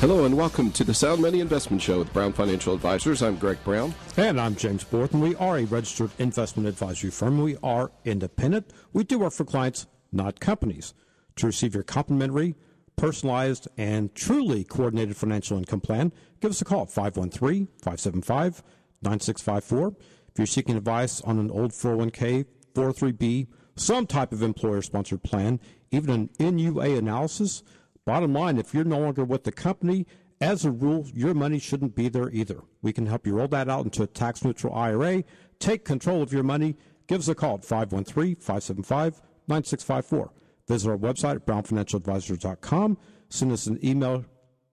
Hello and welcome to the Sound Money Investment Show with Brown Financial Advisors. I'm Greg Brown. And I'm James Borton. We are a registered investment advisory firm. We are independent. We do work for clients, not companies. To receive your complimentary, personalized, and truly coordinated financial income plan, give us a call 513 575 9654. If you're seeking advice on an old 401k, 403b, some type of employer sponsored plan, even an NUA analysis, Bottom line, if you're no longer with the company, as a rule, your money shouldn't be there either. We can help you roll that out into a tax neutral IRA. Take control of your money. Give us a call at 513 575 9654. Visit our website at brownfinancialadvisors.com. Send us an email.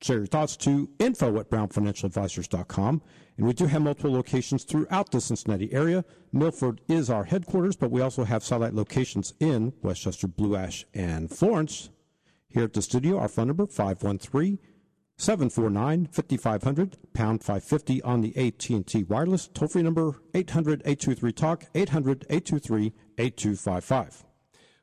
Share your thoughts to info at brownfinancialadvisors.com. And we do have multiple locations throughout the Cincinnati area. Milford is our headquarters, but we also have satellite locations in Westchester, Blue Ash, and Florence. Here at the studio, our phone number 513 749 5500 pound 550 on the AT&T wireless toll free number 800 823 talk 800 823 8255.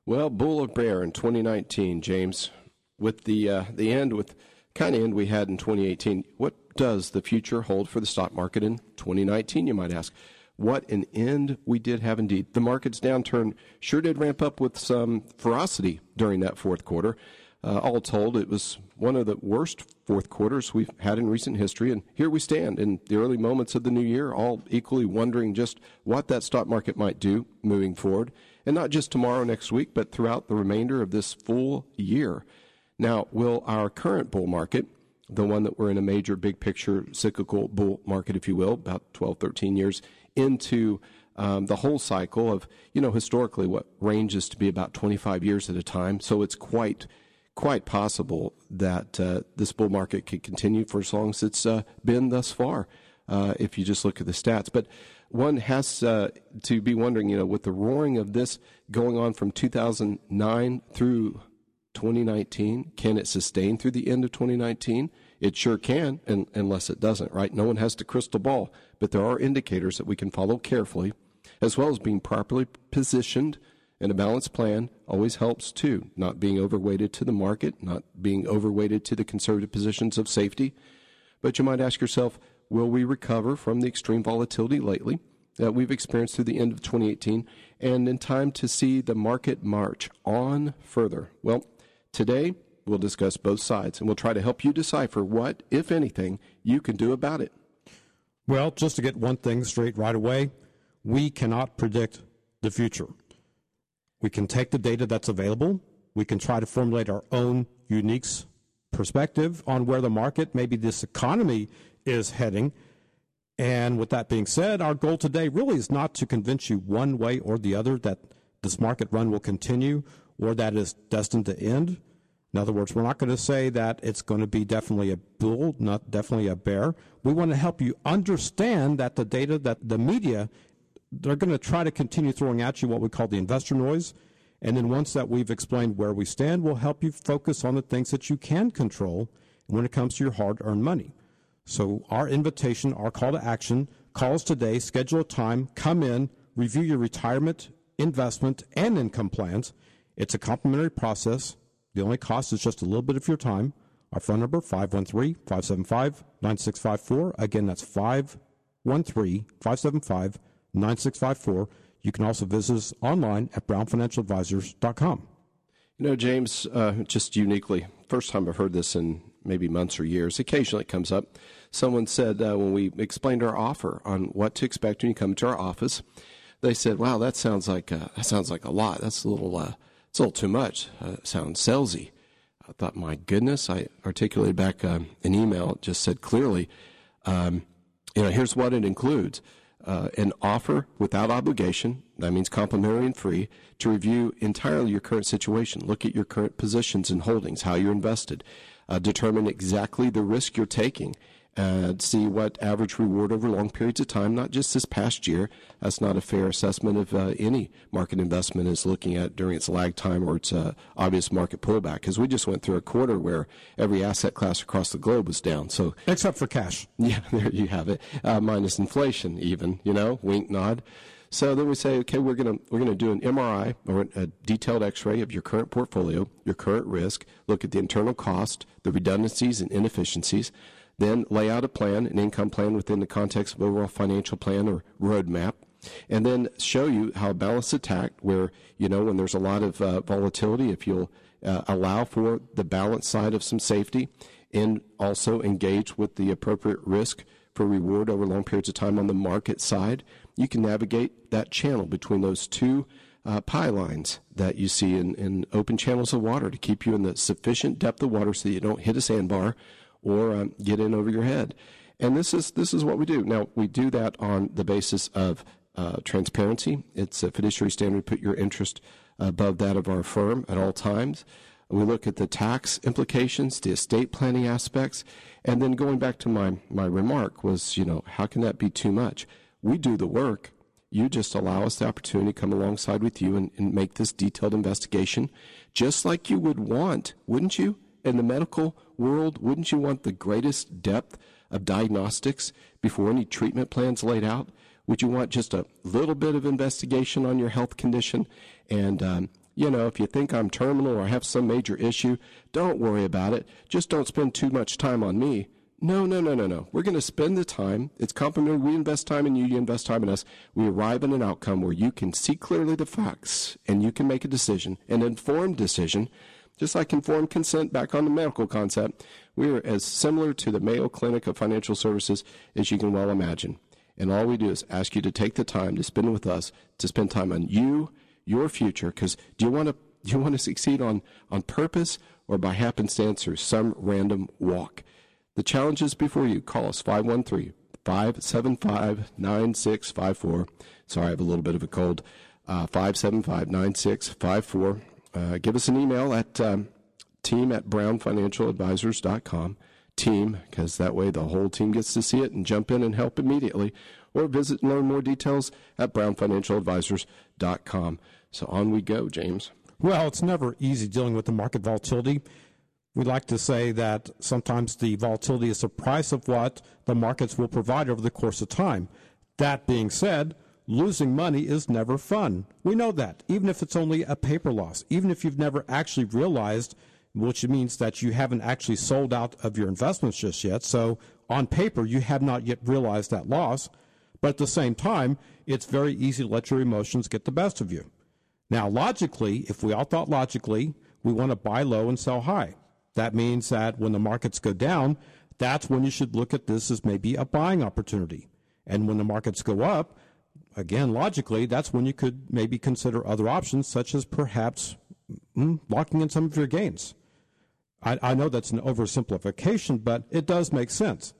Well, bull or bear in 2019, James, with the uh, the end with kind of end we had in 2018. What does the future hold for the stock market in 2019? You might ask. What an end we did have indeed. The market's downturn sure did ramp up with some ferocity during that fourth quarter. Uh, all told, it was one of the worst fourth quarters we've had in recent history. And here we stand in the early moments of the new year, all equally wondering just what that stock market might do moving forward. And not just tomorrow, next week, but throughout the remainder of this full year. Now, will our current bull market, the one that we're in a major big picture cyclical bull market, if you will, about 12, 13 years into um, the whole cycle of, you know, historically what ranges to be about 25 years at a time. So it's quite quite possible that uh, this bull market could continue for as long as it's uh, been thus far, uh, if you just look at the stats. But one has uh, to be wondering, you know, with the roaring of this going on from 2009 through 2019, can it sustain through the end of 2019? It sure can, and, unless it doesn't, right? No one has the crystal ball, but there are indicators that we can follow carefully, as well as being properly positioned and a balanced plan always helps too, not being overweighted to the market, not being overweighted to the conservative positions of safety. But you might ask yourself, will we recover from the extreme volatility lately that we've experienced through the end of 2018 and in time to see the market march on further? Well, today we'll discuss both sides and we'll try to help you decipher what, if anything, you can do about it. Well, just to get one thing straight right away, we cannot predict the future. We can take the data that's available. We can try to formulate our own unique perspective on where the market, maybe this economy, is heading. And with that being said, our goal today really is not to convince you one way or the other that this market run will continue or that is destined to end. In other words, we're not going to say that it's going to be definitely a bull, not definitely a bear. We want to help you understand that the data that the media they're going to try to continue throwing at you what we call the investor noise. And then once that we've explained where we stand, we'll help you focus on the things that you can control when it comes to your hard earned money. So, our invitation, our call to action calls today, schedule a time, come in, review your retirement, investment, and income plans. It's a complimentary process. The only cost is just a little bit of your time. Our phone number, 513 575 9654. Again, that's 513 575 9654. You can also visit us online at brownfinancialadvisors.com. You know, James, uh, just uniquely, first time I've heard this in maybe months or years. Occasionally it comes up. Someone said uh, when we explained our offer on what to expect when you come to our office, they said, "Wow, that sounds like uh, that sounds like a lot. That's a little, uh, it's a little too much. Uh, sounds salesy." I thought, "My goodness!" I articulated back uh, an email. Just said clearly, um, "You know, here's what it includes." Uh, an offer without obligation, that means complimentary and free, to review entirely your current situation. Look at your current positions and holdings, how you're invested, uh, determine exactly the risk you're taking, uh, see what average reward over long periods of time, not just this past year. That's not a fair assessment of uh, any market investment is looking at during its lag time or its uh, obvious market pullback. Because we just went through a quarter where every asset class across the globe was down. So except for cash. Yeah, there you have it. Uh, minus inflation, even. You know, wink, nod. So then we say, okay, we're going to we're going to do an MRI or a detailed X-ray of your current portfolio, your current risk, look at the internal cost, the redundancies and inefficiencies then lay out a plan, an income plan within the context of overall financial plan or roadmap, and then show you how balance attack, where, you know, when there's a lot of uh, volatility, if you'll uh, allow for the balance side of some safety and also engage with the appropriate risk for reward over long periods of time on the market side, you can navigate that channel between those two uh, pie lines that you see in, in open channels of water to keep you in the sufficient depth of water so that you don't hit a sandbar or um, get in over your head. And this is this is what we do. Now we do that on the basis of uh, transparency. It's a fiduciary standard. Put your interest above that of our firm at all times. We look at the tax implications, the estate planning aspects, and then going back to my my remark was, you know, how can that be too much? We do the work. You just allow us the opportunity to come alongside with you and, and make this detailed investigation, just like you would want, wouldn't you? In the medical world, wouldn't you want the greatest depth of diagnostics before any treatment plans laid out? Would you want just a little bit of investigation on your health condition? And, um, you know, if you think I'm terminal or have some major issue, don't worry about it. Just don't spend too much time on me. No, no, no, no, no. We're going to spend the time. It's complimentary. We invest time in you, you invest time in us. We arrive at an outcome where you can see clearly the facts and you can make a decision, an informed decision just like informed consent back on the medical concept, we are as similar to the Mayo Clinic of Financial Services as you can well imagine. And all we do is ask you to take the time to spend with us, to spend time on you, your future, because do you want to do you want to succeed on, on purpose or by happenstance or some random walk? The challenge is before you. Call us 513 575 9654. Sorry, I have a little bit of a cold. Uh, 575 9654 uh, give us an email at um, team at brownfinancialadvisors.com. Team, because that way the whole team gets to see it and jump in and help immediately. Or visit and learn more details at brownfinancialadvisors.com. So on we go, James. Well, it's never easy dealing with the market volatility. We like to say that sometimes the volatility is the price of what the markets will provide over the course of time. That being said, losing money is never fun. We know that, even if it's only a paper loss, even if you've never actually realized, which means that you haven't actually sold out of your investments just yet. So on paper, you have not yet realized that loss. But at the same time, it's very easy to let your emotions get the best of you. Now, logically, if we all thought logically, we want to buy low and sell high. That means that when the markets go down, that's when you should look at this as maybe a buying opportunity. And when the markets go up, again, logically, that's when you could maybe consider other options, such as perhaps mm, locking in some of your gains. I, I know that's an oversimplification, but it does make sense.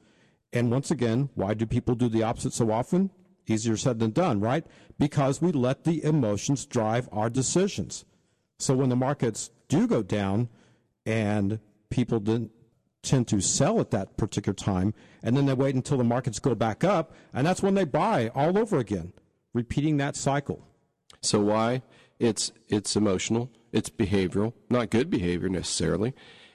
And once again, why do people do the opposite so often? Easier said than done, right? Because we let the emotions drive our decisions. So when the markets do go down and people didn't tend to sell at that particular time, and then they wait until the markets go back up, and that's when they buy all over again repeating that cycle. So why? It's it's emotional. It's behavioral, not good behavior necessarily.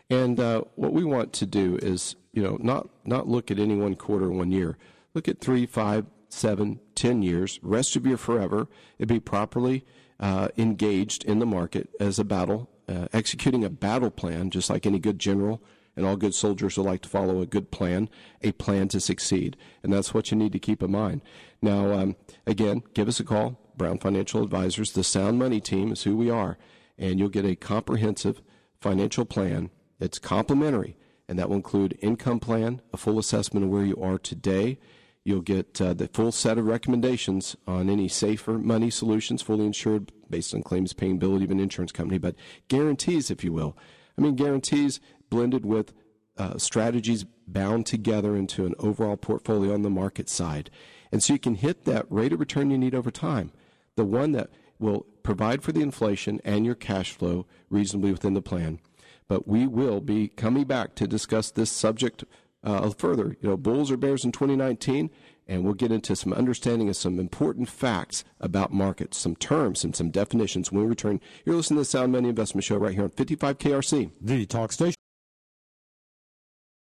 And uh, what we want to do is, you know, not not look at any one quarter, one year. Look at three, five, seven, ten years, rest of your forever. It be properly uh, engaged in the market as a battle, uh, executing a battle plan, just like any good general and all good soldiers would like to follow a good plan, a plan to succeed. And that's what you need to keep in mind. Now, um, again, give us a call. Brown Financial Advisors, the Sound Money team is who we are, and you'll get a comprehensive financial plan. It's complimentary, and that will include income plan, a full assessment of where you are today. You'll get uh, the full set of recommendations on any safer money solutions, fully insured based on claims paying ability of an insurance company, but guarantees, if you will. I mean, guarantees blended with uh, strategies bound together into an overall portfolio on the market side. And so you can hit that rate of return you need over time, the one that will provide for the inflation and your cash flow reasonably within the plan. But we will be coming back to discuss this subject uh, further, you know, bulls or bears in 2019, and we'll get into some understanding of some important facts about markets, some terms and some definitions when we return. You're listening to the Sound Money Investment Show right here on 55 KRC. The talk station.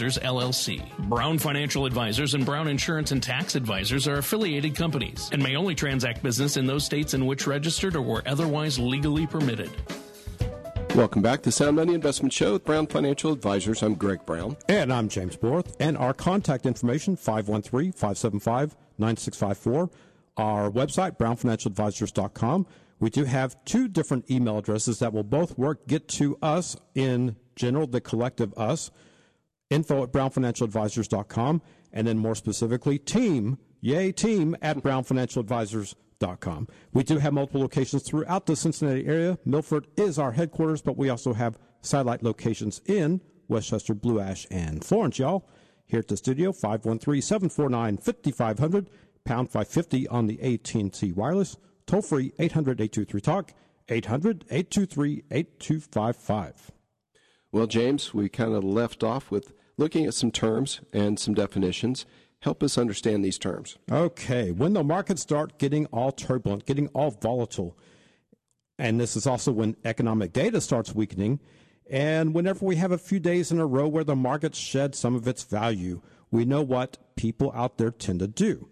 Advisors, LLC. Brown Financial Advisors and Brown Insurance and Tax Advisors are affiliated companies and may only transact business in those states in which registered or were otherwise legally permitted. Welcome back to Sound Money Investment Show with Brown Financial Advisors. I'm Greg Brown. And I'm James Borth. And our contact information, 513 575 9654. Our website, brownfinancialadvisors.com. We do have two different email addresses that will both work. Get to us in general, the collective us info at brownfinancialadvisors.com, and then more specifically, team, yay, team at brownfinancialadvisors.com. We do have multiple locations throughout the Cincinnati area. Milford is our headquarters, but we also have satellite locations in Westchester, Blue Ash, and Florence, y'all. Here at the studio, 513-749-5500, pound 550 on the AT&T wireless, toll free 800-823-TALK, 800-823-8255. Well, James, we kind of left off with looking at some terms and some definitions. Help us understand these terms. Okay. When the markets start getting all turbulent, getting all volatile, and this is also when economic data starts weakening, and whenever we have a few days in a row where the market sheds some of its value, we know what people out there tend to do.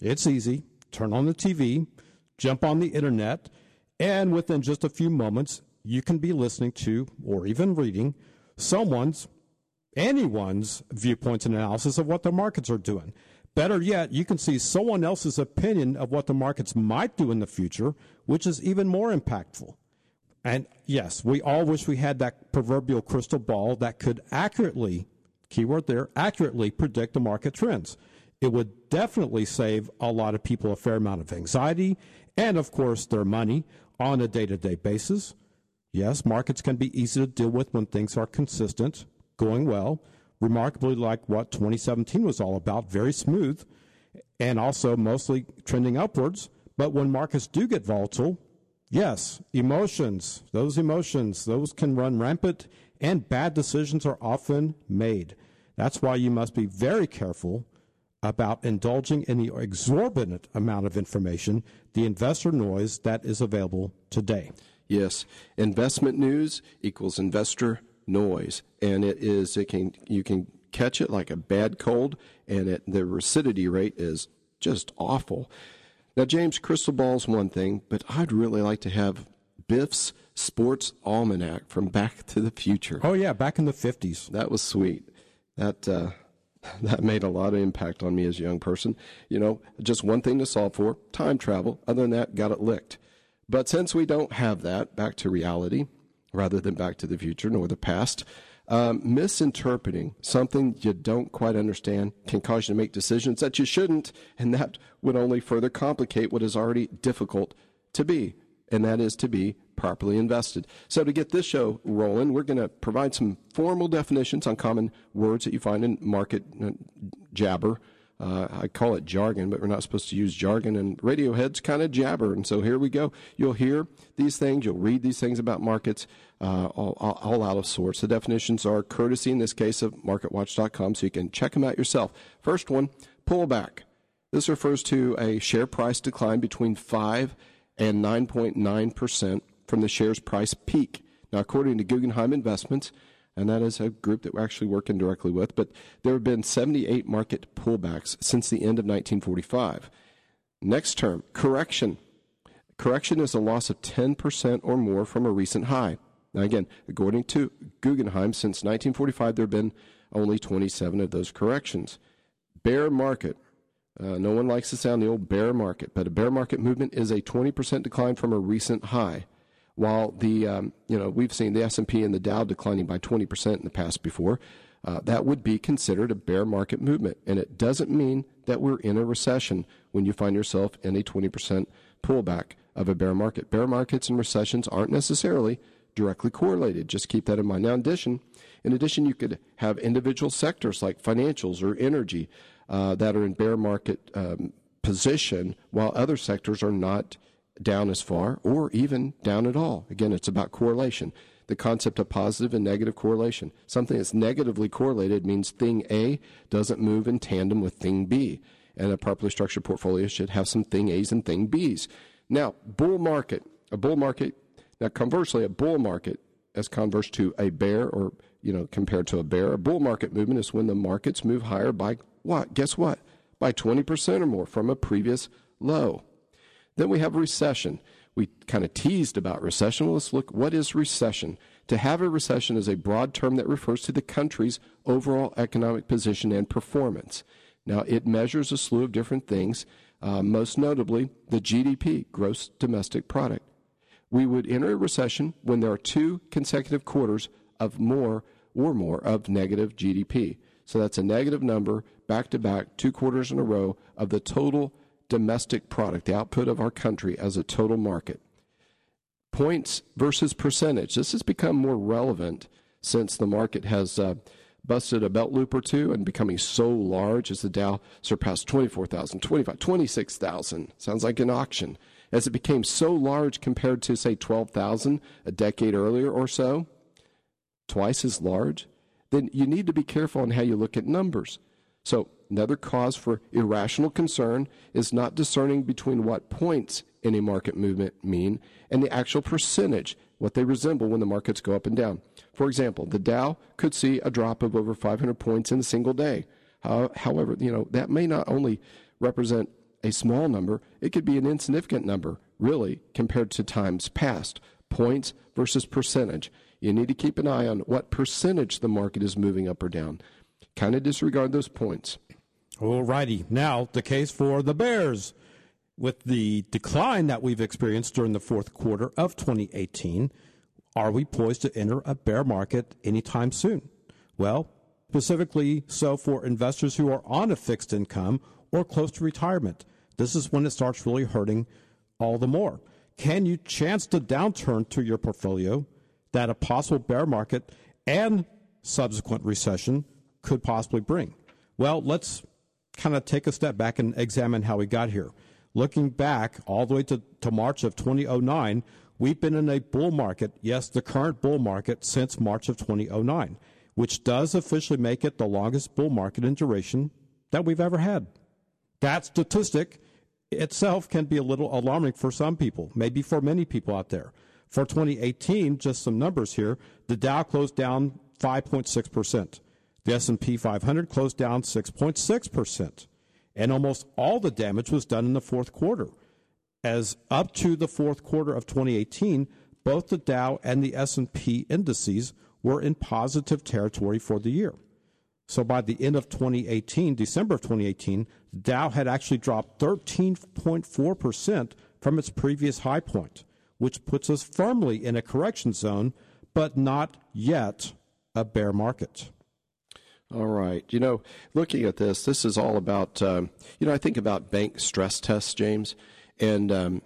It's easy. Turn on the TV, jump on the internet, and within just a few moments, you can be listening to or even reading someone's anyone's viewpoints and analysis of what the markets are doing. Better yet, you can see someone else's opinion of what the markets might do in the future, which is even more impactful. And yes, we all wish we had that proverbial crystal ball that could accurately, keyword there, accurately predict the market trends. It would definitely save a lot of people a fair amount of anxiety and, of course, their money on a day to day basis. Yes, markets can be easy to deal with when things are consistent, going well, remarkably like what 2017 was all about, very smooth, and also mostly trending upwards. But when markets do get volatile, yes, emotions, those emotions, those can run rampant, and bad decisions are often made. That's why you must be very careful about indulging in the exorbitant amount of information, the investor noise that is available today. Yes, investment news equals investor noise, and it is it can you can catch it like a bad cold, and it, the recidity rate is just awful. Now, James, crystal ball's one thing, but I'd really like to have Biff's Sports Almanac from Back to the Future. Oh yeah, back in the fifties. That was sweet. That uh, that made a lot of impact on me as a young person. You know, just one thing to solve for: time travel. Other than that, got it licked. But since we don't have that, back to reality rather than back to the future nor the past, um, misinterpreting something you don't quite understand can cause you to make decisions that you shouldn't, and that would only further complicate what is already difficult to be, and that is to be properly invested. So, to get this show rolling, we're going to provide some formal definitions on common words that you find in market uh, jabber uh, I call it jargon, but we're not supposed to use jargon, and Radiohead's kind of jabber. And so here we go. You'll hear these things, you'll read these things about markets, uh, all, all, out of sorts. The definitions are courtesy, in this case, of MarketWatch.com, so you can check them out yourself. First one, pullback. This refers to a share price decline between 5 and 9.9% from the share's price peak. Now, according to Guggenheim Investments, and that is a group that we're actually working directly with. But there have been 78 market pullbacks since the end of 1945. Next term, correction. Correction is a loss of 10% or more from a recent high. Now, again, according to Guggenheim, since 1945, there have been only 27 of those corrections. Bear market. Uh, no one likes to sound the old bear market, but a bear market movement is a 20% decline from a recent high while the um, you know we've seen the S&P and the Dow declining by 20% in the past before. uh, that would be considered a bear market movement. And it doesn't mean that we're in a recession when you find yourself in a 20% pullback of a bear market. Bear markets and recessions aren't necessarily directly correlated. Just keep that in mind. Now, in addition, in addition, you could have individual sectors like financials or energy uh, that are in bear market um, position, while other sectors are not down as far or even down at all. Again, it's about correlation the concept of positive and negative correlation. Something that's negatively correlated means thing A doesn't move in tandem with thing B. And a properly structured portfolio should have some thing A's and thing B's. Now, bull market. A bull market, now conversely, a bull market as converse to a bear or, you know, compared to a bear, a bull market movement is when the markets move higher by what? Guess what? By 20% or more from a previous low. Then we have recession we kind of teased about recession. Let's look what is recession. To have a recession is a broad term that refers to the country's overall economic position and performance. Now, it measures a slew of different things, uh, most notably the GDP, gross domestic product. We would enter a recession when there are two consecutive quarters of more or more of negative GDP. So that's a negative number back to back, two quarters in a row of the total domestic product, the output of our country as a total market. Points versus percentage. This has become more relevant since the market has uh, busted a belt loop or two and becoming so large as the Dow surpassed 24,000, 25, 26,000. Sounds like an auction. As it became so large compared to, say, 12,000 a decade earlier or so, twice as large, then you need to be careful on how you look at numbers. So, another cause for irrational concern is not discerning between what points in a market movement mean and the actual percentage, what they resemble when the markets go up and down. For example, the Dow could see a drop of over 500 points in a single day. Uh, however, you know, that may not only represent a small number, it could be an insignificant number, really, compared to times past. Points versus percentage. You need to keep an eye on what percentage the market is moving up or down kind of disregard those points. All righty. Now, the case for the Bears. With the decline that we've experienced during the fourth quarter of 2018, are we poised to enter a bear market anytime soon? Well, specifically so for investors who are on a fixed income or close to retirement. This is when it starts really hurting all the more. Can you chance the downturn to your portfolio that a possible bear market and subsequent recession could possibly bring? Well, let's kind of take a step back and examine how we got here. Looking back all the way to, to March of 2009, we've been in a bull market, yes, the current bull market since March of 2009, which does officially make it the longest bull market in duration that we've ever had. That statistic itself can be a little alarming for some people, maybe for many people out there. For 2018, just some numbers here, the Dow closed down 5.6%. The S&P 500 closed down 6.6%, and almost all the damage was done in the fourth quarter. As up to the fourth quarter of 2018, both the Dow and the S&P indices were in positive territory for the year. So by the end of 2018, December of 2018, the Dow had actually dropped 13.4% from its previous high point, which puts us firmly in a correction zone, but not yet a bear market. All right. You know, looking at this, this is all about, um, you know, I think about bank stress tests, James, and um,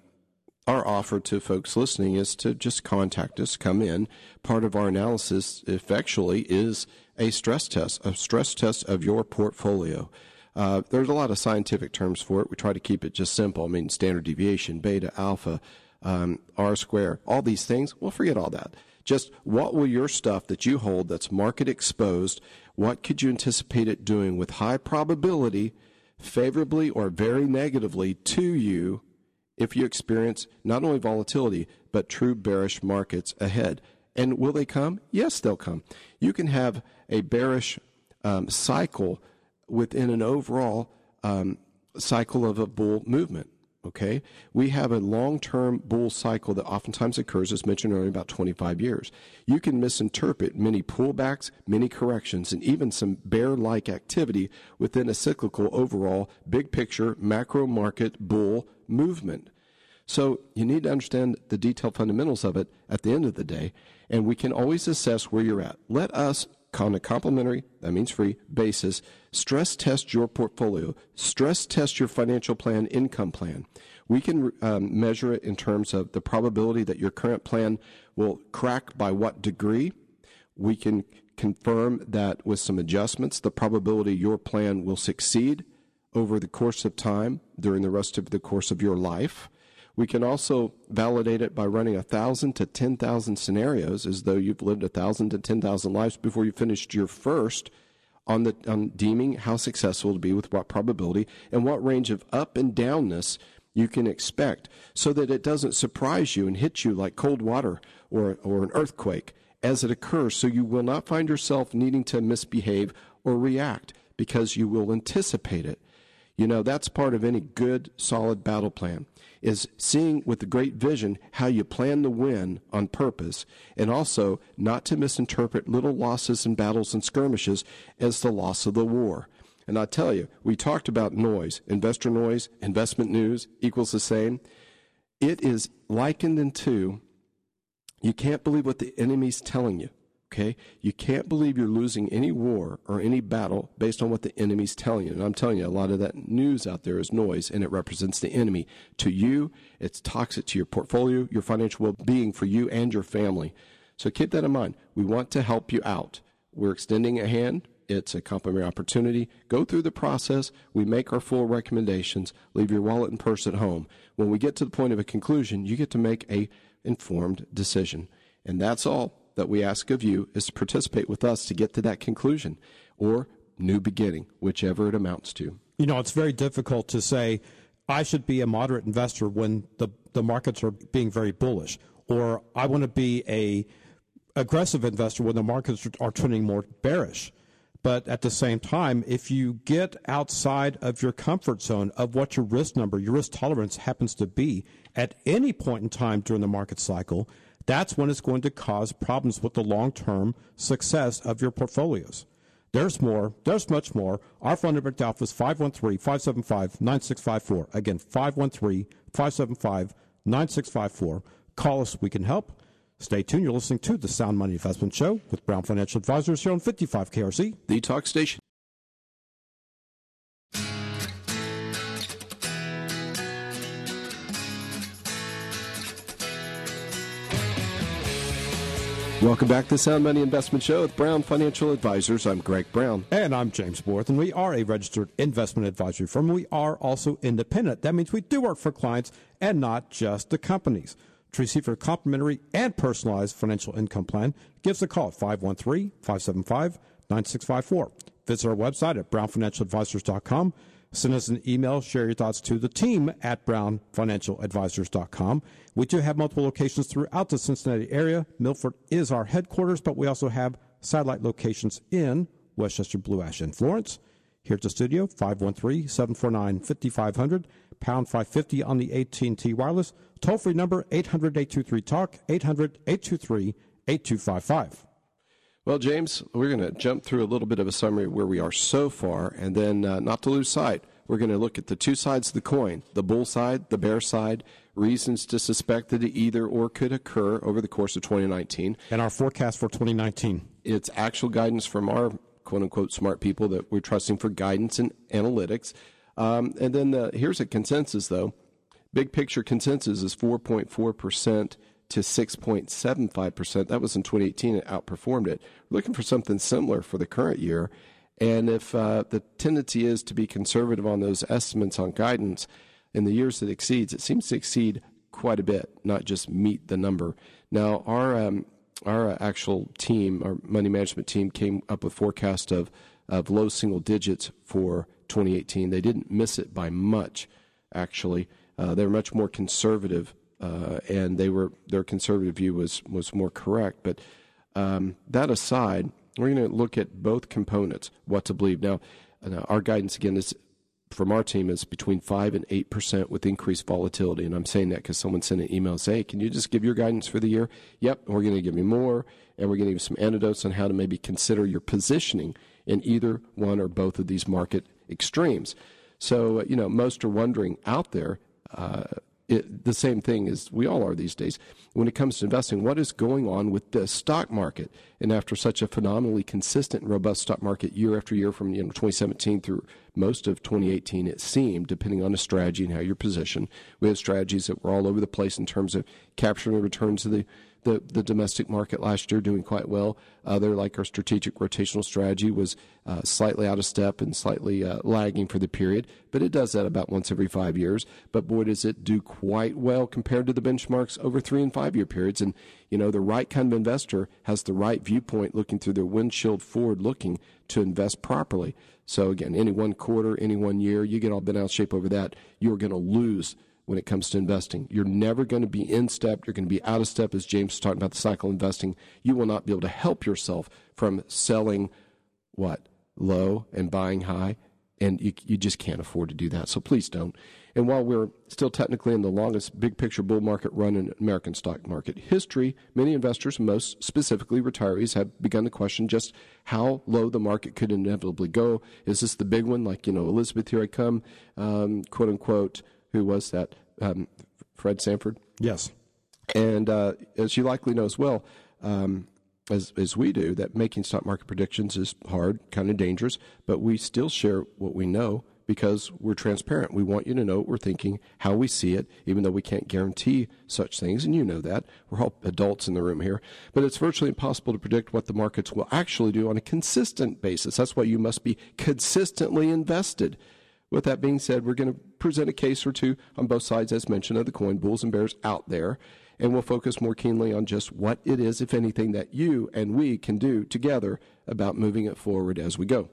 our offer to folks listening is to just contact us, come in. Part of our analysis, effectually, is a stress test, a stress test of your portfolio. Uh, there's a lot of scientific terms for it. We try to keep it just simple. I mean, standard deviation, beta, alpha, um, R square, all these things. We'll forget all that. Just what will your stuff that you hold that's market exposed what could you anticipate it doing with high probability, favorably or very negatively to you if you experience not only volatility, but true bearish markets ahead? And will they come? Yes, they'll come. You can have a bearish um, cycle within an overall um, cycle of a bull movement. Okay, we have a long-term bull cycle that oftentimes occurs, as mentioned earlier, about 25 years. You can misinterpret many pullbacks, many corrections, and even some bear-like activity within a cyclical overall big picture macro market bull movement. So you need to understand the detailed fundamentals of it at the end of the day, and we can always assess where you're at. Let us on a complimentary, that means free, basis, stress test your portfolio, stress test your financial plan, income plan. We can um, measure it in terms of the probability that your current plan will crack by what degree. We can confirm that with some adjustments, the probability your plan will succeed over the course of time during the rest of the course of your life. We can also validate it by running a thousand to ten thousand scenarios, as though you've lived a thousand to ten thousand lives before you finished your first, on the on deeming how successful to be with what probability and what range of up and downness you can expect, so that it doesn't surprise you and hit you like cold water or or an earthquake as it occurs. So you will not find yourself needing to misbehave or react because you will anticipate it. You know, that's part of any good, solid battle plan is seeing with the great vision how you plan to win on purpose and also not to misinterpret little losses and battles and skirmishes as the loss of the war. And I tell you, we talked about noise, investor noise, investment news equals the same. It is likened into you can't believe what the enemy's telling you. Okay? You can't believe you're losing any war or any battle based on what the enemy's telling you. And I'm telling you, a lot of that news out there is noise and it represents the enemy. To you, it's toxic to your portfolio, your financial well being for you and your family. So keep that in mind. We want to help you out. We're extending a hand. It's a complimentary opportunity. Go through the process. We make our full recommendations. Leave your wallet and purse at home. When we get to the point of a conclusion, you get to make a informed decision. And that's all that we ask of you is to participate with us to get to that conclusion or new beginning, whichever it amounts to. You know, it's very difficult to say, I should be a moderate investor when the, the markets are being very bullish, or I want to be a aggressive investor when the markets are turning more bearish. But at the same time, if you get outside of your comfort zone of what your risk number, your risk tolerance happens to be at any point in time during the market cycle, that's when it's going to cause problems with the long term success of your portfolios. There's more. There's much more. Our phone number at is 513 575 9654. Again, 513 575 9654. Call us. We can help. Stay tuned. You're listening to the Sound Money Investment Show with Brown Financial Advisors here on 55 KRC. The talk station. Welcome back to the Sound Money Investment Show with Brown Financial Advisors. I'm Greg Brown. And I'm James Borth, and we are a registered investment advisory firm. We are also independent. That means we do work for clients and not just the companies. To receive a complimentary and personalized financial income plan, give us a call at 513 575 9654. Visit our website at brownfinancialadvisors.com Send us an email, share your thoughts to the team at brownfinancialadvisors.com. We do have multiple locations throughout the Cincinnati area. Milford is our headquarters, but we also have satellite locations in Westchester, Blue Ash, and Florence. Here at the studio, 513-749-5500, pound 550 on the AT&T wireless. Toll-free number, 800-823-TALK, 800-823-8255. Well, James, we're going to jump through a little bit of a summary of where we are so far, and then uh, not to lose sight, we're going to look at the two sides of the coin the bull side, the bear side, reasons to suspect that it either or could occur over the course of 2019. And our forecast for 2019. It's actual guidance from our quote unquote smart people that we're trusting for guidance and analytics. Um, and then the, here's a consensus, though. Big picture consensus is 4.4% to 6.75%. That was in 2018. It outperformed it. We're looking for something similar for the current year. And if uh, the tendency is to be conservative on those estimates on guidance in the years that exceeds, it seems to exceed quite a bit, not just meet the number. Now, our um, our actual team, our money management team, came up with forecast of of low single digits for 2018. They didn't miss it by much, actually. Uh, they were much more conservative uh, and they were their conservative view was was more correct. But um, that aside, we're going to look at both components, what to believe. Now, uh, our guidance again is from our team is between five and eight percent with increased volatility, and I'm saying that because someone sent an email saying, hey, "Can you just give your guidance for the year?" Yep, we're going to give you more, and we're going to give some antidotes on how to maybe consider your positioning in either one or both of these market extremes. So, you know, most are wondering out there. Uh, it, the same thing as we all are these days. When it comes to investing, what is going on with the stock market? And after such a phenomenally consistent and robust stock market year after year from you know 2017 through most of 2018, it seemed, depending on the strategy and how you're positioned, we had strategies that were all over the place in terms of capturing the returns of the the, the domestic market last year doing quite well. Other, like our strategic rotational strategy, was uh, slightly out of step and slightly uh, lagging for the period, but it does that about once every five years. But boy, does it do quite well compared to the benchmarks over three and five year periods. And, you know, the right kind of investor has the right viewpoint looking through their windshield forward looking to invest properly. So, again, any one quarter, any one year, you get all bent out of shape over that, you're going to lose when it comes to investing. You're never going to be in step. You're going to be out of step, as James was talking about the cycle investing. You will not be able to help yourself from selling what? Low and buying high. And you, you just can't afford to do that. So please don't. And while we're still technically in the longest big picture bull market run in American stock market history, many investors, most specifically retirees, have begun to question just how low the market could inevitably go. Is this the big one? Like, you know, Elizabeth, here I come, um, quote unquote who was that? Um, Fred Sanford? Yes. And uh, as you likely know as well, um, as, as we do, that making stock market predictions is hard, kind of dangerous, but we still share what we know because we're transparent. We want you to know what we're thinking, how we see it, even though we can't guarantee such things. And you know that. We're all adults in the room here. But it's virtually impossible to predict what the markets will actually do on a consistent basis. That's why you must be consistently invested. With that being said, we're going to present a case or two on both sides, as mentioned, of the coin, bulls and bears out there, and we'll focus more keenly on just what it is, if anything, that you and we can do together about moving it forward as we go.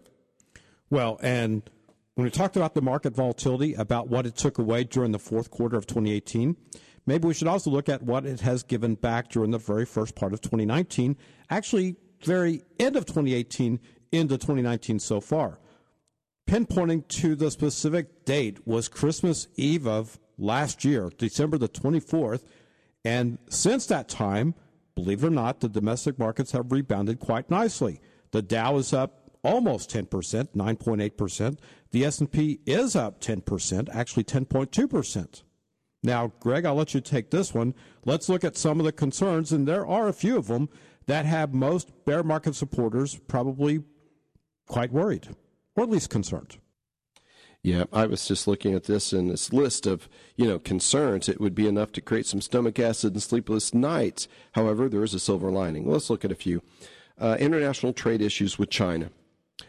Well, and when we talked about the market volatility, about what it took away during the fourth quarter of 2018, maybe we should also look at what it has given back during the very first part of 2019, actually, very end of 2018 into 2019 so far pinpointing to the specific date was Christmas Eve of last year, December the 24th. And since that time, believe it or not, the domestic markets have rebounded quite nicely. The Dow is up almost 10%, 9.8%. The S&P is up 10%, actually 10.2%. Now, Greg, I'll let you take this one. Let's look at some of the concerns, and there are a few of them that have most bear market supporters probably quite worried or at least concerned. Yeah, I was just looking at this and this list of, you know, concerns. It would be enough to create some stomach acid and sleepless nights. However, there is a silver lining. Let's look at a few. Uh, international trade issues with China.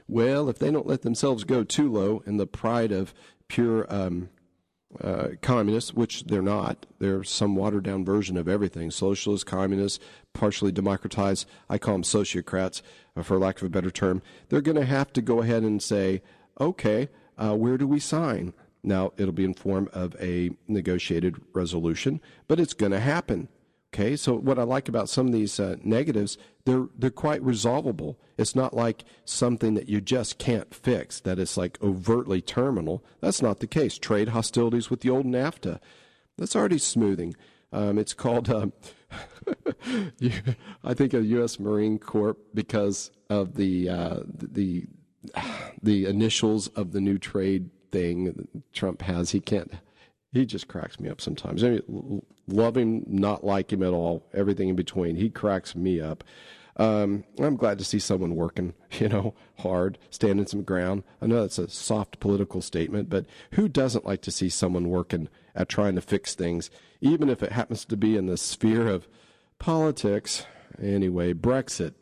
Well, if they don't let themselves go too low in the pride of pure um, uh, communists, which they're not, they're some watered down version of everything socialist, communist, partially democratized. I call them sociocrats, for lack of a better term. They're going to have to go ahead and say, okay, uh, where do we sign? Now, it'll be in form of a negotiated resolution, but it's going to happen. Okay, so what I like about some of these uh, negatives, they're they're quite resolvable. It's not like something that you just can't fix. That is like overtly terminal. That's not the case. Trade hostilities with the old NAFTA, that's already smoothing. Um, it's called, uh, I think, a U.S. Marine Corps because of the uh, the the initials of the new trade thing Trump has. He can't he just cracks me up sometimes. I mean, love him, not like him at all, everything in between. He cracks me up. Um, I'm glad to see someone working, you know, hard, standing some ground. I know that's a soft political statement, but who doesn't like to see someone working at trying to fix things, even if it happens to be in the sphere of politics? Anyway, Brexit.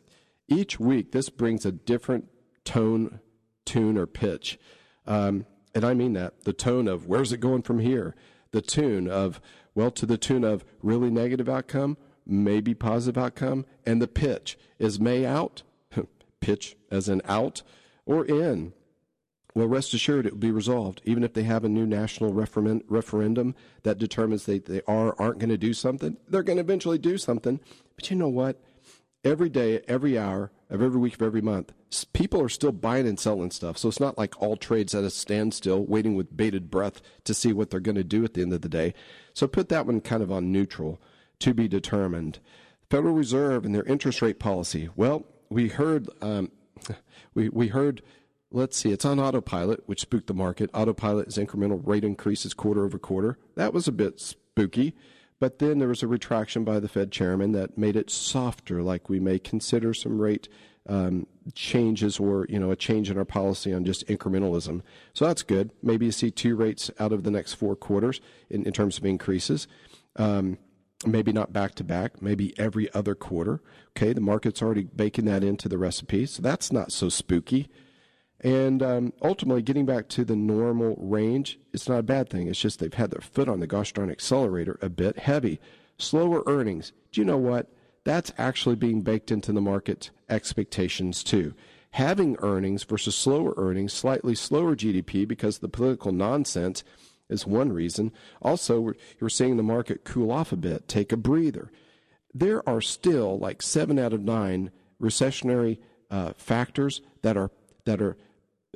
Each week, this brings a different tone, tune, or pitch. Um, and I mean that the tone of where's it going from here, the tune of well, to the tune of really negative outcome, maybe positive outcome, and the pitch is May out, pitch as in out or in. Well, rest assured it will be resolved, even if they have a new national referendum, referendum that determines they, they are aren't going to do something. They're going to eventually do something. But you know what? Every day, every hour, of every week of every month, people are still buying and selling stuff. So it's not like all trades at a standstill, waiting with bated breath to see what they're going to do at the end of the day. So put that one kind of on neutral, to be determined. Federal Reserve and their interest rate policy. Well, we heard, um, we we heard. Let's see, it's on autopilot, which spooked the market. Autopilot is incremental rate increases quarter over quarter. That was a bit spooky. But then there was a retraction by the Fed chairman that made it softer, like we may consider some rate um, changes or you know a change in our policy on just incrementalism. So that's good. Maybe you see two rates out of the next four quarters in, in terms of increases. Um, maybe not back to back, maybe every other quarter. Okay, the market's already baking that into the recipe, so that's not so spooky. And um, ultimately, getting back to the normal range, it's not a bad thing. It's just they've had their foot on the gosh darn accelerator a bit heavy. Slower earnings. Do you know what? That's actually being baked into the market expectations too. Having earnings versus slower earnings, slightly slower GDP because the political nonsense is one reason. Also, you're seeing the market cool off a bit, take a breather. There are still like seven out of nine recessionary uh, factors that are that are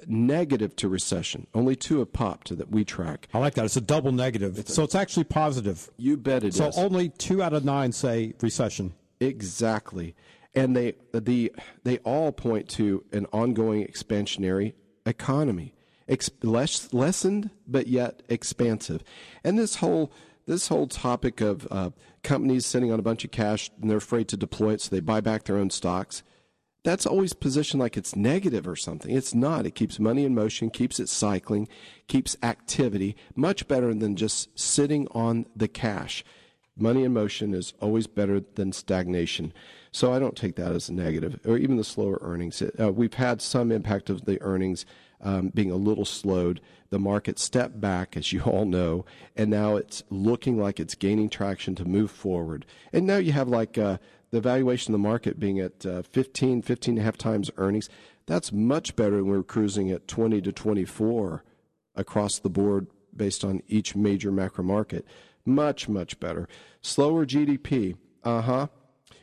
negative to recession. Only two have popped that we track. I like that. It's a double negative. It's so a, it's actually positive. You bet it so is. so only two out of nine say recession. Exactly. And they the they all point to an ongoing expansionary economy. Ex- less, lessened but yet expansive. And this whole this whole topic of uh, companies sitting on a bunch of cash and they're afraid to deploy it so they buy back their own stocks that's always positioned like it's negative or something. It's not. It keeps money in motion, keeps it cycling, keeps activity much better than just sitting on the cash. Money in motion is always better than stagnation. So I don't take that as a negative, or even the slower earnings. Uh, we've had some impact of the earnings um, being a little slowed. The market stepped back, as you all know, and now it's looking like it's gaining traction to move forward. And now you have like uh, the valuation of the market being at uh, 15, 15 and a half times earnings, that's much better than we are cruising at 20 to 24 across the board based on each major macro market. Much, much better. Slower GDP. Uh huh.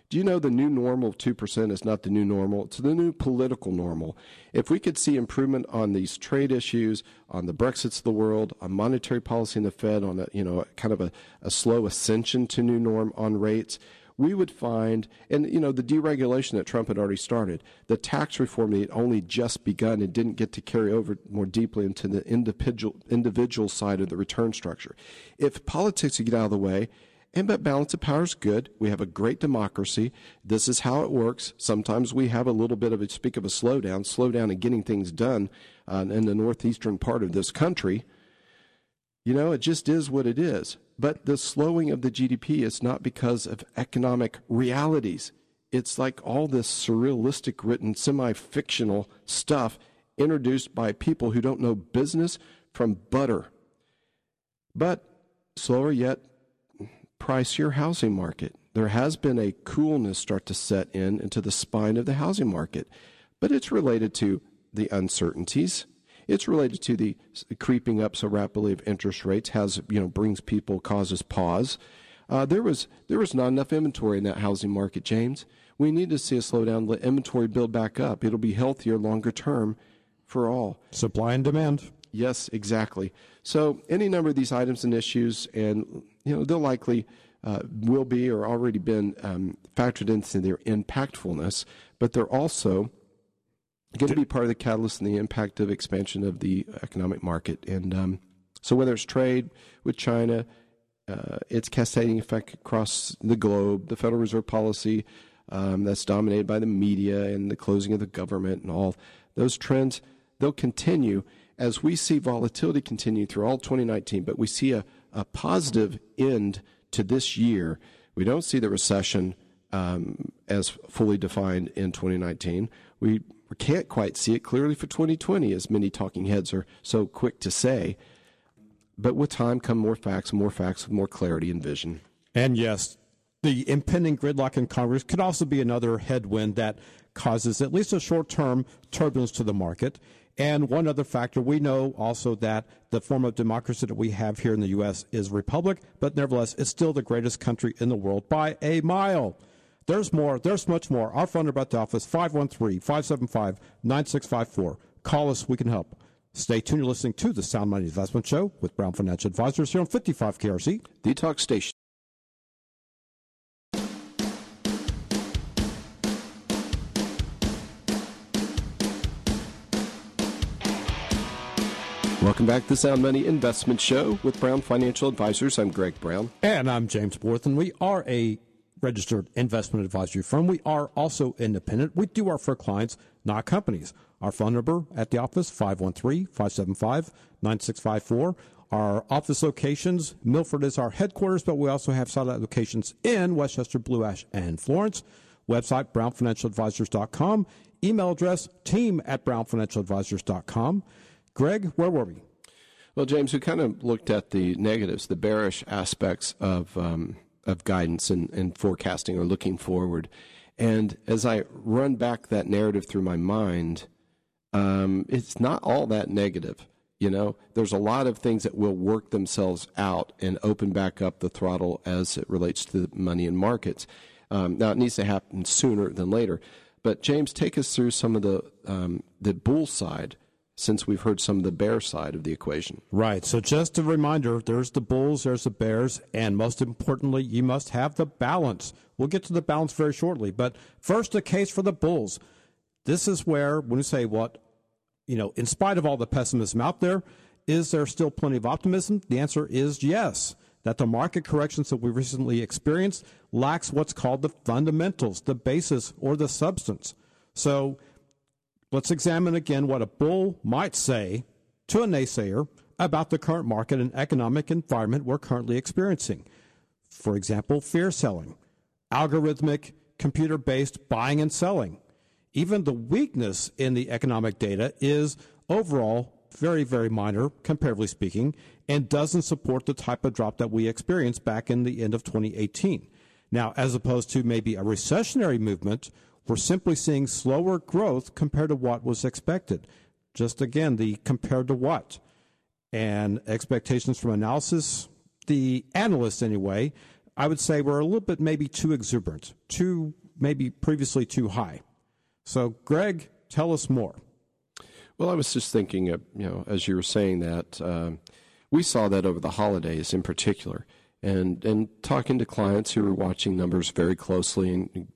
Do you know the new normal of 2% is not the new normal? It's the new political normal. If we could see improvement on these trade issues, on the Brexits of the world, on monetary policy in the Fed, on a, you know, kind of a, a slow ascension to new norm on rates, we would find, and you know, the deregulation that Trump had already started, the tax reform that had only just begun and didn't get to carry over more deeply into the individual individual side of the return structure. If politics could get out of the way, and but balance of power is good. We have a great democracy. This is how it works. Sometimes we have a little bit of a speak of a slowdown, slowdown in getting things done uh, in the northeastern part of this country. You know, it just is what it is. But the slowing of the GDP is not because of economic realities. It's like all this surrealistic written, semi fictional stuff introduced by people who don't know business from butter. But slower yet, pricier housing market. There has been a coolness start to set in into the spine of the housing market, but it's related to the uncertainties it's related to the creeping up so rapidly of interest rates has you know brings people causes pause. Uh, there was there was not enough inventory in that housing market, James. We need to see a slowdown. Let inventory build back up. It'll be healthier longer term for all. Supply and demand. Yes, exactly. So any number of these items and issues, and you know they'll likely uh, will be or already been um, factored into their impactfulness, but they're also going to be part of the catalyst and the impact of expansion of the economic market. And um, so, whether it's trade with China, uh, its cascading effect across the globe, the Federal Reserve policy um, that's dominated by the media and the closing of the government and all those trends, they'll continue as we see volatility continue through all 2019. But we see a, a positive end to this year. We don't see the recession um, as fully defined in 2019. We we can't quite see it clearly for 2020, as many talking heads are so quick to say. But with time come more facts, more facts with more clarity and vision. And yes, the impending gridlock in Congress could also be another headwind that causes at least a short term turbulence to the market. And one other factor, we know also that the form of democracy that we have here in the U.S. is republic, but nevertheless, it's still the greatest country in the world by a mile. There's more. There's much more. Our phone number at the office, 513-575-9654. Call us. We can help. Stay tuned. You're listening to the Sound Money Investment Show with Brown Financial Advisors here on 55 KRC. Talk Station. Welcome back to the Sound Money Investment Show with Brown Financial Advisors. I'm Greg Brown. And I'm James Borthen. We are a registered investment advisory firm. We are also independent. We do our for clients, not companies. Our phone number at the office, 513-575-9654. Our office locations, Milford is our headquarters, but we also have satellite locations in Westchester, Blue Ash, and Florence. Website, brownfinancialadvisors.com. Email address, team at brownfinancialadvisors.com. Greg, where were we? Well, James, we kind of looked at the negatives, the bearish aspects of um, of guidance and, and forecasting or looking forward. And as I run back that narrative through my mind, um, it's not all that negative. You know, there's a lot of things that will work themselves out and open back up the throttle as it relates to money and markets. Um, now, it needs to happen sooner than later. But James, take us through some of the um, the bull side since we've heard some of the bear side of the equation. Right. So just a reminder, there's the bulls, there's the bears, and most importantly, you must have the balance. We'll get to the balance very shortly, but first a case for the bulls. This is where when we say what, you know, in spite of all the pessimism out there, is there still plenty of optimism? The answer is yes. That the market corrections that we recently experienced lacks what's called the fundamentals, the basis, or the substance. So Let's examine again what a bull might say to a naysayer about the current market and economic environment we're currently experiencing. For example, fear selling, algorithmic, computer based buying and selling. Even the weakness in the economic data is overall very, very minor, comparatively speaking, and doesn't support the type of drop that we experienced back in the end of 2018. Now, as opposed to maybe a recessionary movement we're simply seeing slower growth compared to what was expected. Just again, the compared to what? And expectations from analysis, the analysts anyway, I would say were a little bit maybe too exuberant, too maybe previously too high. So, Greg, tell us more. Well, I was just thinking, of, you know, as you were saying that, uh, we saw that over the holidays in particular, and and talking to clients who were watching numbers very closely and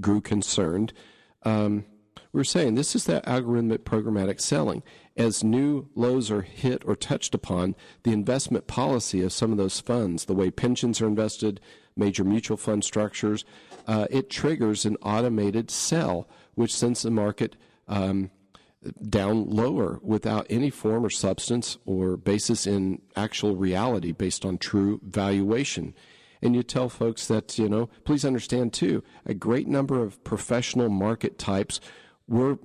grew concerned. Um, we are saying this is that algorithmic programmatic selling. As new lows are hit or touched upon, the investment policy of some of those funds, the way pensions are invested, major mutual fund structures, uh, it triggers an automated sell, which sends the market um, down lower without any form or substance or basis in actual reality based on true valuation and you tell folks that, you know, please understand too, a great number of professional market types were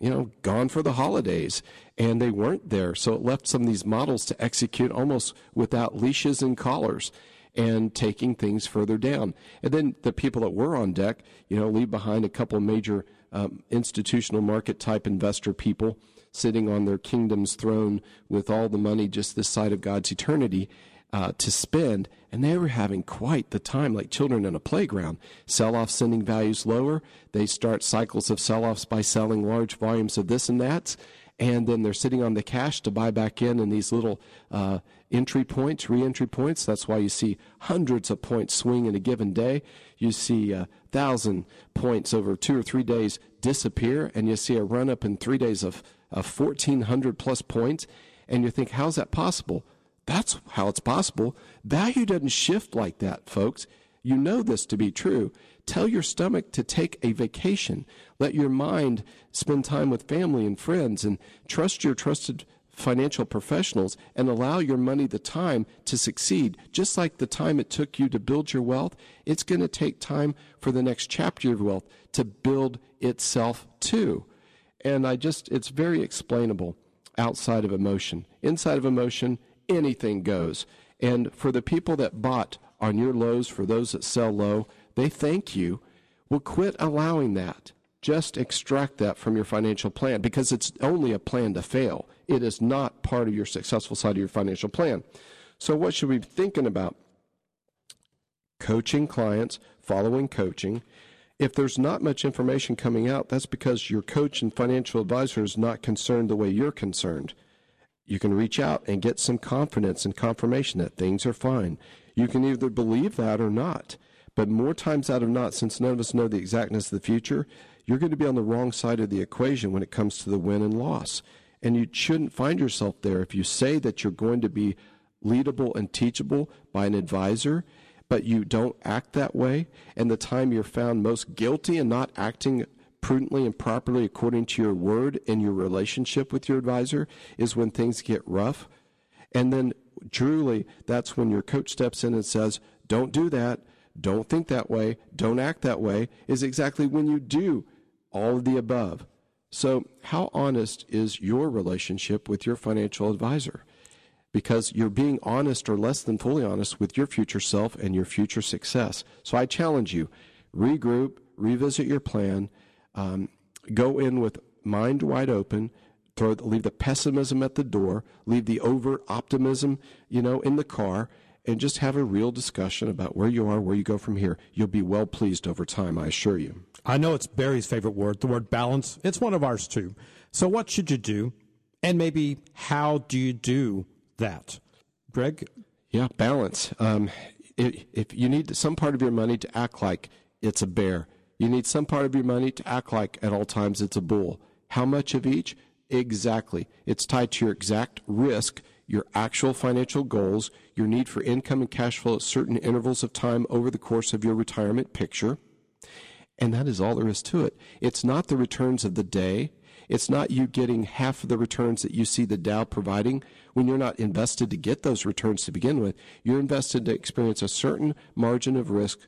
you know, gone for the holidays and they weren't there. So it left some of these models to execute almost without leashes and collars and taking things further down. And then the people that were on deck, you know, leave behind a couple major um, institutional market type investor people sitting on their kingdom's throne with all the money just this side of God's eternity uh, to spend, and they were having quite the time, like children in a playground. Sell off sending values lower. They start cycles of sell offs by selling large volumes of this and that, and then they're sitting on the cash to buy back in in these little uh, entry points, re-entry points. That's why you see hundreds of points swing in a given day. You see a thousand points over two or three days disappear, and you see a run up in three days of, of 1,400 plus points. And you think, how's that possible? That's how it's possible. Value doesn't shift like that, folks. You know this to be true. Tell your stomach to take a vacation. Let your mind spend time with family and friends and trust your trusted financial professionals and allow your money the time to succeed. Just like the time it took you to build your wealth, it's going to take time for the next chapter of wealth to build itself too. And I just, it's very explainable outside of emotion. Inside of emotion, anything goes. And for the people that bought on your lows, for those that sell low, they thank you. Well, quit allowing that. Just extract that from your financial plan because it's only a plan to fail. It is not part of your successful side of your financial plan. So, what should we be thinking about? Coaching clients, following coaching. If there's not much information coming out, that's because your coach and financial advisor is not concerned the way you're concerned you can reach out and get some confidence and confirmation that things are fine. You can either believe that or not. But more times out of not, since none of us know the exactness of the future, you're going to be on the wrong side of the equation when it comes to the win and loss. And you shouldn't find yourself there if you say that you're going to be leadable and teachable by an advisor, but you don't act that way. And the time you're found most guilty and not acting prudently and properly according to your word and your relationship with your advisor is when things get rough. And then truly, that's when your coach steps in and says, Don't do that. Don't think that way. Don't act that way. Is exactly when you do all of the above. So, how honest is your relationship with your financial advisor? Because you're being honest or less than fully honest with your future self and your future success. So, I challenge you regroup, revisit your plan, um, go in with mind wide open. Throw, leave the pessimism at the door, leave the over optimism, you know, in the car, and just have a real discussion about where you are, where you go from here. You'll be well pleased over time, I assure you. I know it's Barry's favorite word, the word balance. It's one of ours too. So, what should you do? And maybe how do you do that? Greg? Yeah, balance. Um, if, if you need some part of your money to act like it's a bear, you need some part of your money to act like at all times it's a bull. How much of each? Exactly. It's tied to your exact risk, your actual financial goals, your need for income and cash flow at certain intervals of time over the course of your retirement picture and that is all there is to it. It's not the returns of the day. It's not you getting half of the returns that you see the Dow providing when you're not invested to get those returns to begin with. You're invested to experience a certain margin of risk,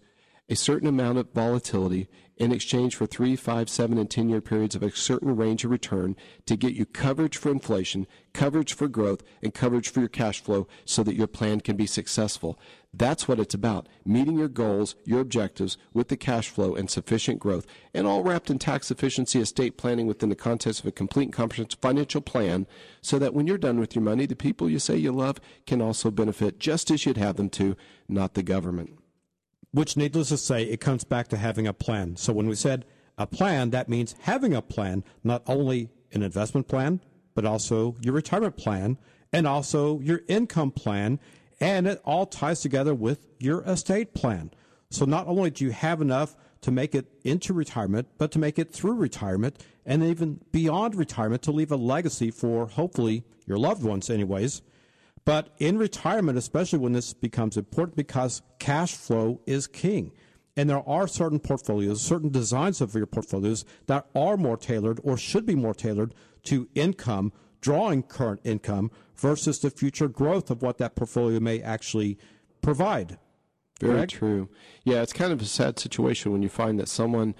a certain amount of volatility in exchange for three, five, seven, and 10 year periods of a certain range of return to get you coverage for inflation, coverage for growth, and coverage for your cash flow so that your plan can be successful. That's what it's about meeting your goals, your objectives with the cash flow and sufficient growth, and all wrapped in tax efficiency estate planning within the context of a complete and comprehensive financial plan so that when you're done with your money, the people you say you love can also benefit just as you'd have them to, not the government. Which, needless to say, it comes back to having a plan. So when we said a plan, that means having a plan, not only an investment plan, but also your retirement plan and also your income plan and it all ties together with your estate plan. So not only do you have enough to make it into retirement, but to make it through retirement and even beyond retirement to leave a legacy for hopefully your loved ones, anyways. But in retirement, especially when this becomes important because cash flow is king. And there are certain portfolios, certain designs of your portfolios that are more tailored or should be more tailored to income, drawing current income versus the future growth of what that portfolio may actually provide. Very Correct? true. Yeah, it's kind of a sad situation when you find that someone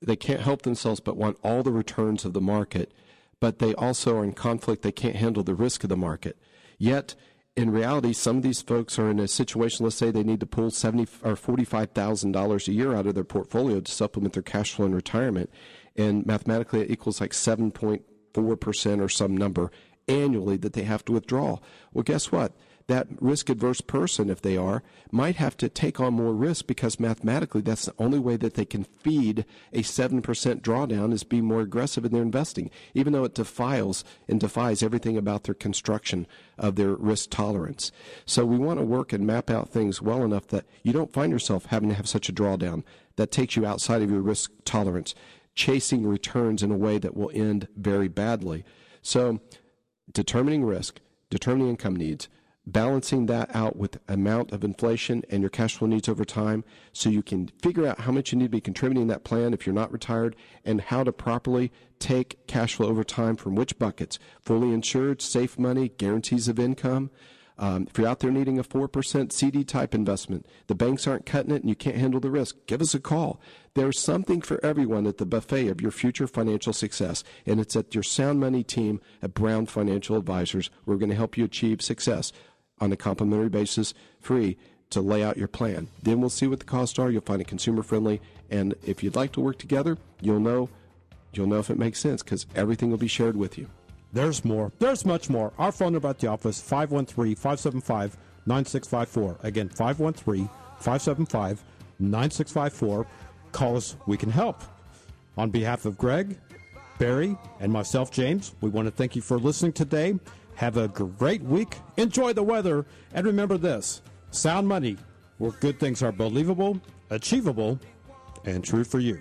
they can't help themselves but want all the returns of the market, but they also are in conflict. They can't handle the risk of the market. Yet, in reality, some of these folks are in a situation. Let's say they need to pull seventy or forty-five thousand dollars a year out of their portfolio to supplement their cash flow in retirement, and mathematically it equals like seven point four percent or some number annually that they have to withdraw. Well, guess what? That risk adverse person, if they are, might have to take on more risk because mathematically that's the only way that they can feed a 7% drawdown is be more aggressive in their investing, even though it defiles and defies everything about their construction of their risk tolerance. So we want to work and map out things well enough that you don't find yourself having to have such a drawdown that takes you outside of your risk tolerance, chasing returns in a way that will end very badly. So determining risk, determining income needs, balancing that out with amount of inflation and your cash flow needs over time so you can figure out how much you need to be contributing that plan if you're not retired and how to properly take cash flow over time from which buckets fully insured safe money guarantees of income um, if you're out there needing a 4% CD type investment, the banks aren't cutting it and you can't handle the risk, give us a call. There's something for everyone at the buffet of your future financial success, and it's at your Sound Money team at Brown Financial Advisors. We're going to help you achieve success on a complimentary basis, free to lay out your plan. Then we'll see what the costs are. You'll find it consumer friendly, and if you'd like to work together, you'll know you'll know if it makes sense because everything will be shared with you. There's more. There's much more. Our phone number at the office, 513-575-9654. Again, 513-575-9654. Call us. We can help. On behalf of Greg, Barry, and myself, James, we want to thank you for listening today. Have a great week. Enjoy the weather. And remember this sound money, where good things are believable, achievable, and true for you.